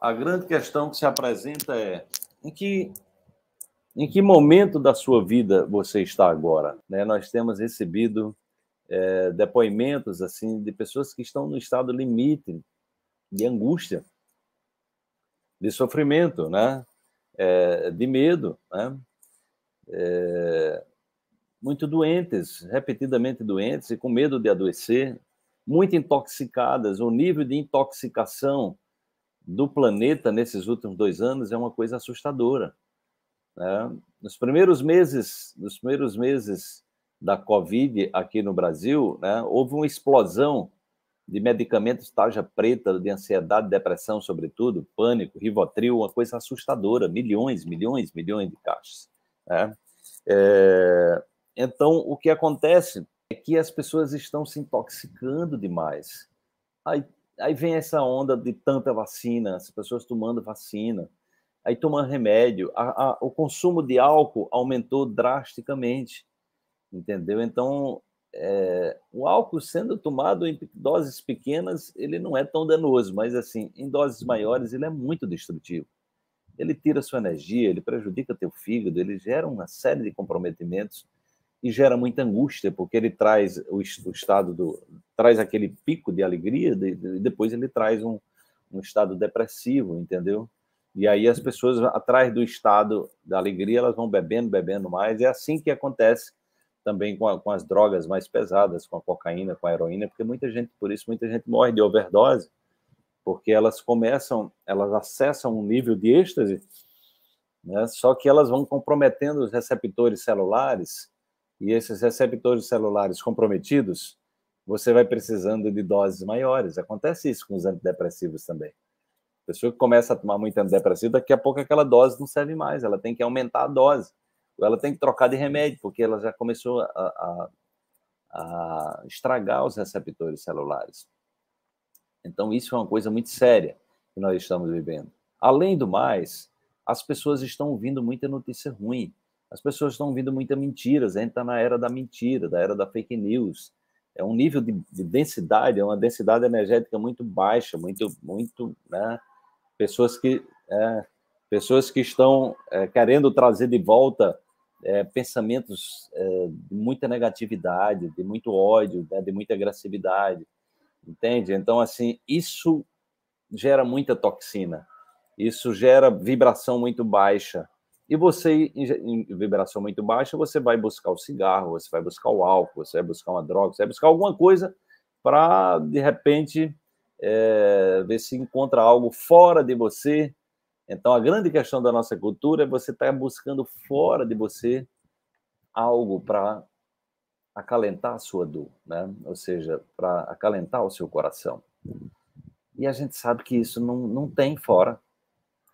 a grande questão que se apresenta é em que em que momento da sua vida você está agora? Né? Nós temos recebido é, depoimentos assim de pessoas que estão no estado limite de angústia, de sofrimento, né? É, de medo, né? É, muito doentes, repetidamente doentes e com medo de adoecer, muito intoxicadas. O nível de intoxicação do planeta nesses últimos dois anos é uma coisa assustadora. Né? Nos primeiros meses, nos primeiros meses da Covid aqui no Brasil, né, houve uma explosão de medicamentos tarja preta, de ansiedade, depressão, sobretudo, pânico, rivotril, uma coisa assustadora, milhões, milhões, milhões de caixas. Né? É, então, o que acontece é que as pessoas estão se intoxicando demais. Aí, aí vem essa onda de tanta vacina, as pessoas tomando vacina, aí tomando remédio, a, a, o consumo de álcool aumentou drasticamente, entendeu? Então, é, o álcool sendo tomado em doses pequenas, ele não é tão danoso, mas assim, em doses maiores, ele é muito destrutivo. Ele tira sua energia, ele prejudica teu fígado, ele gera uma série de comprometimentos e gera muita angústia, porque ele traz o, estado do. Traz aquele pico de alegria, de, de, depois ele traz um, um estado depressivo, entendeu? E aí as pessoas, atrás do estado da alegria, elas vão bebendo, bebendo mais. É assim que acontece também com, a, com, as drogas mais pesadas, com a cocaína, com a heroína, porque muita gente, por isso, muita gente morre de overdose, porque elas começam, elas acessam um nível de êxtase, né, só que elas vão comprometendo os receptores celulares e esses receptores celulares comprometidos, você vai precisando de doses maiores. Acontece isso com os antidepressivos também. A pessoa que começa a tomar muito antidepressivo, daqui a pouco aquela dose não serve mais, ela tem que aumentar a dose. Ou ela tem que trocar de remédio, porque ela já começou a, a, a estragar os receptores celulares. Então, isso é uma coisa muito séria que nós estamos vivendo. Além do mais, as pessoas estão ouvindo muita notícia ruim. As pessoas estão ouvindo muitas mentiras, a gente está na era da mentira, da era da fake news. É um nível de, de, densidade, é uma densidade energética muito baixa, muito, muito, né? Pessoas que, é, pessoas que estão é, querendo trazer de volta é, pensamentos é, de muita negatividade, de muito ódio, né? de muita agressividade, entende? Então, assim, isso gera muita toxina, isso gera vibração muito baixa, e você, em vibração muito baixa, você vai buscar o cigarro, você vai buscar o álcool, você vai buscar uma droga, você vai buscar alguma coisa para, de repente, é, ver se encontra algo fora de você. Então, a grande questão da nossa cultura é você estar tá buscando fora de você algo para acalentar a sua dor, né? ou seja, para acalentar o seu coração. E a gente sabe que isso não, não tem fora,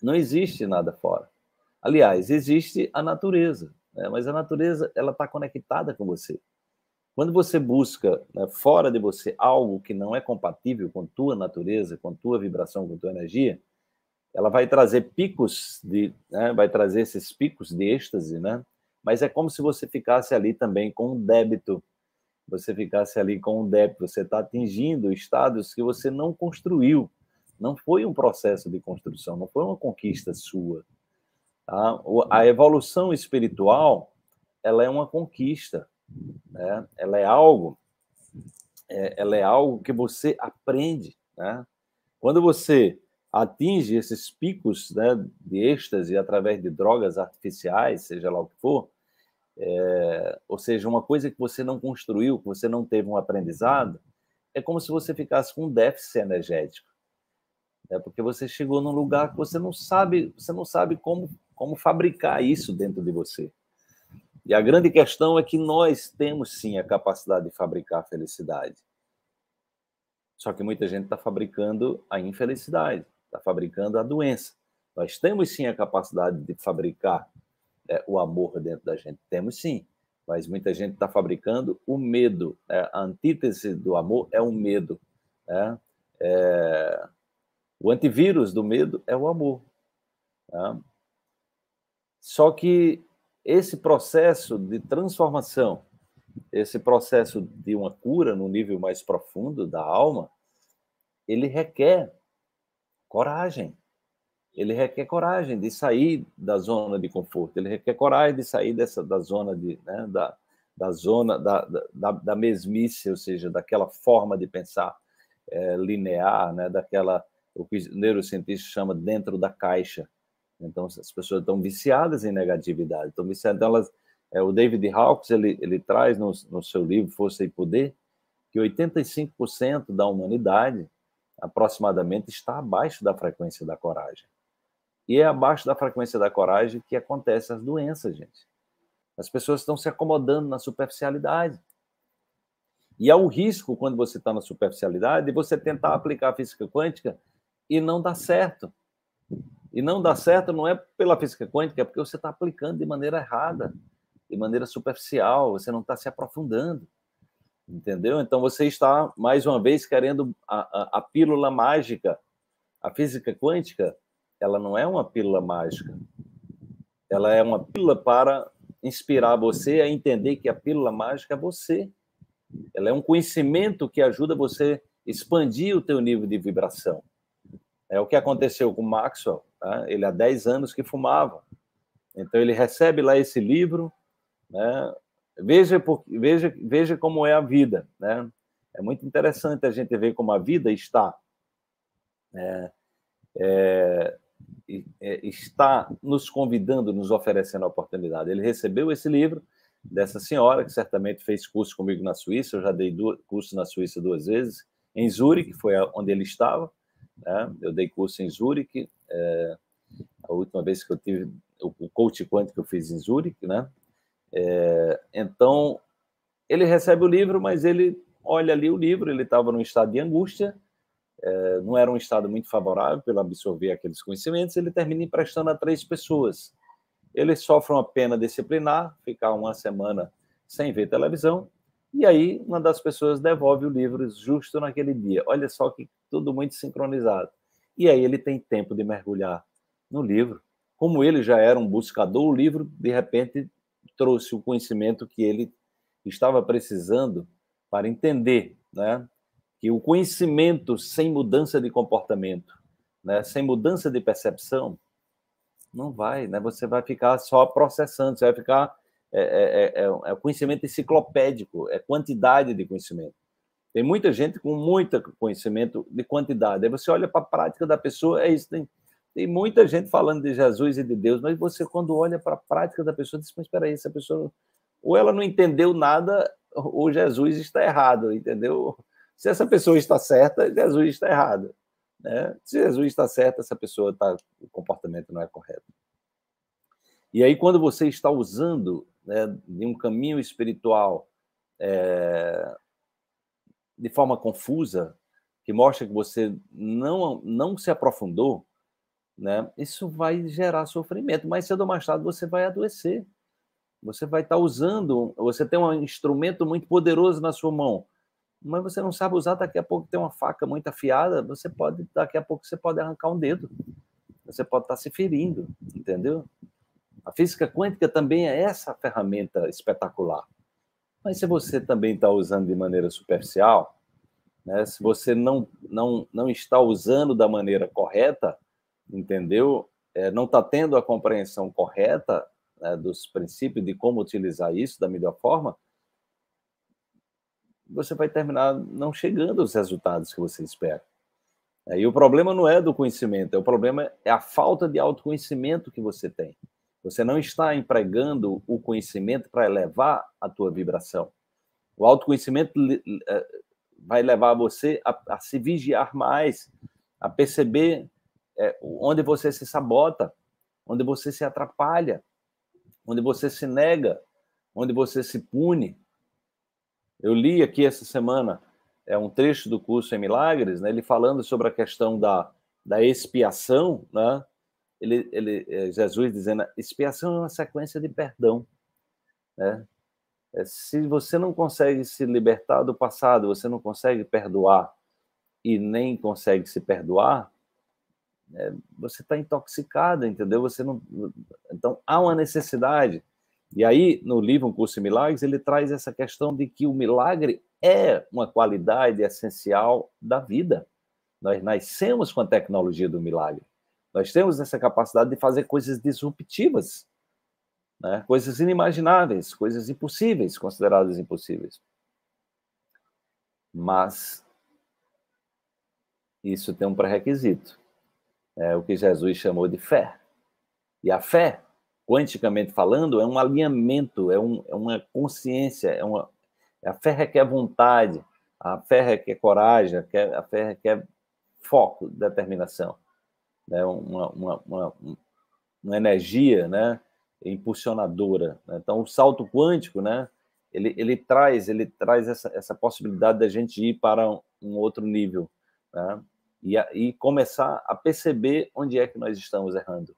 não existe nada fora. Aliás, existe a natureza, né? mas a natureza ela está conectada com você. Quando você busca né, fora de você algo que não é compatível com tua natureza, com tua vibração, com tua energia, ela vai trazer picos de, né, vai trazer esses picos de êxtase, né? Mas é como se você ficasse ali também com um débito, você ficasse ali com um débito, você está atingindo estados que você não construiu, não foi um processo de construção, não foi uma conquista sua. Tá? A evolução espiritual ela é uma conquista, né? ela é algo, é, ela é algo que você aprende. Né? Quando você atinge esses picos né, de êxtase através de drogas artificiais, seja lá o que for, é, ou seja, uma coisa que você não construiu, que você não teve um aprendizado, é como se você ficasse com um déficit energético. Né? Porque você chegou num lugar que você não sabe, você não sabe como como fabricar isso dentro de você. E a grande questão é que nós temos sim a capacidade de fabricar felicidade. Só que muita gente está fabricando a infelicidade, está fabricando a doença. Nós temos sim a capacidade de fabricar é, o amor dentro da gente, temos sim, mas muita gente está fabricando o medo. Né? A antítese do amor é o medo. Né? É... O antivírus do medo é o amor. Né? Só que esse processo de transformação, esse processo de uma cura no nível mais profundo da alma, ele requer coragem, ele requer coragem de sair da zona de conforto, ele requer coragem de sair dessa da zona de, né, da, da zona da, da, da mesmice, ou seja, daquela forma de pensar é, linear, né, daquela o que chama dentro da caixa. Então, as pessoas estão viciadas em negatividade, estão viciadas. Então, elas, é, o David Hawkes ele, ele traz no, no seu livro Força e Poder que 85% da humanidade, aproximadamente, está abaixo da frequência da coragem. E é abaixo da frequência da coragem que acontecem as doenças, gente. As pessoas estão se acomodando na superficialidade. E há o risco, quando você está na superficialidade, de você tentar aplicar a física quântica e não dá certo. E não dá certo não é pela física quântica, é porque você está aplicando de maneira errada, de maneira superficial, você não está se aprofundando. Entendeu? Então você está, mais uma vez, querendo a, a, a pílula mágica. A física quântica, ela não é uma pílula mágica. Ela é uma pílula para inspirar você a entender que a pílula mágica é você. Ela é um conhecimento que ajuda você a expandir o teu nível de vibração. É o que aconteceu com Maxwell. Tá? Ele há 10 anos que fumava. Então ele recebe lá esse livro, né? Veja, veja, veja como é a vida, né? É muito interessante a gente ver como a vida está. É, é, é, está nos convidando, nos oferecendo a oportunidade. Ele recebeu esse livro dessa senhora, que certamente fez curso comigo na Suíça, eu já dei curso na Suíça duas vezes, em Zurique, foi onde ele estava, né? eu dei curso em Zurique, é, a última vez que eu tive o coach quântico que eu fiz em Zurique, né? É, então, ele recebe o livro, mas ele olha ali o livro, ele estava num estado de angústia, é, não era um estado muito favorável para absorver aqueles conhecimentos, ele termina emprestando a três pessoas. Ele sofre uma pena disciplinar, ficar uma semana sem ver televisão, e aí uma das pessoas devolve o livro justo naquele dia. Olha só que tudo muito sincronizado. E aí ele tem tempo de mergulhar no livro. Como ele já era um buscador, o livro de repente trouxe o conhecimento que ele estava precisando para entender, né? Que o conhecimento sem mudança de comportamento, né? Sem mudança de percepção, não vai, né? Você vai ficar só processando, você vai ficar é, é, é, é conhecimento enciclopédico, é quantidade de conhecimento. Tem muita gente com muito conhecimento de quantidade. Aí você olha para a prática da pessoa, é isso. Tem, tem muita gente falando de Jesus e de Deus, mas você, quando olha para a prática da pessoa, diz: Mas espera aí, essa pessoa. Ou ela não entendeu nada, ou Jesus está errado, entendeu? Se essa pessoa está certa, Jesus está errado. Né? Se Jesus está certo, essa pessoa está. O comportamento não é correto. E aí, quando você está usando né, de um caminho espiritual é, de forma confusa, que mostra que você não, não se aprofundou, né? Isso vai gerar sofrimento. Mais cedo ou mais tarde você vai adoecer. Você vai estar usando, você tem um instrumento muito poderoso na sua mão, mas você não sabe usar, daqui a pouco tem uma faca muito afiada, você pode, daqui a pouco você pode arrancar um dedo. Você pode estar se ferindo, entendeu? A física quântica também é essa ferramenta espetacular. Mas se você também está usando de maneira superficial, né, se você não, não, não está usando da maneira correta, entendeu? É, não está tendo a compreensão correta né, dos princípios de como utilizar isso da melhor forma, você vai terminar não chegando aos resultados que você espera. É, e o problema não é do conhecimento, é o problema é a falta de autoconhecimento que você tem. Você não está empregando o conhecimento para elevar a tua vibração. O autoconhecimento é, vai levar você a, a se vigiar mais, a perceber é, onde você se sabota, onde você se atrapalha, onde você se nega, onde você se pune. Eu li aqui essa semana é um trecho do curso em Milagres, né, ele falando sobre a questão da, da expiação, né? Ele, ele, é, Jesus dizendo, expiação é uma sequência de perdão, né? É, se você não consegue se libertar do passado, você não consegue perdoar e nem consegue se perdoar, é, você está intoxicado, entendeu? Você não. Então há uma necessidade. E aí, no livro Um Curso de Milagres, ele traz essa questão de que o milagre é uma qualidade essencial da vida. Nós nascemos com a tecnologia do milagre. Nós temos essa capacidade de fazer coisas disruptivas, né? coisas inimagináveis, coisas impossíveis, consideradas impossíveis. Mas isso tem um pré-requisito, é o que Jesus chamou de fé. E a fé, quanticamente falando, é um alinhamento, é, um, é uma consciência, é uma, a fé requer vontade, a fé requer coragem, a fé requer foco, determinação né, uma, uma, uma, uma energia né, impulsionadora. Né? Então, o salto quântico, né, ele, ele traz, ele traz essa, essa possibilidade da gente ir para um, um outro nível né? e, a, e começar a perceber onde é que nós estamos errando.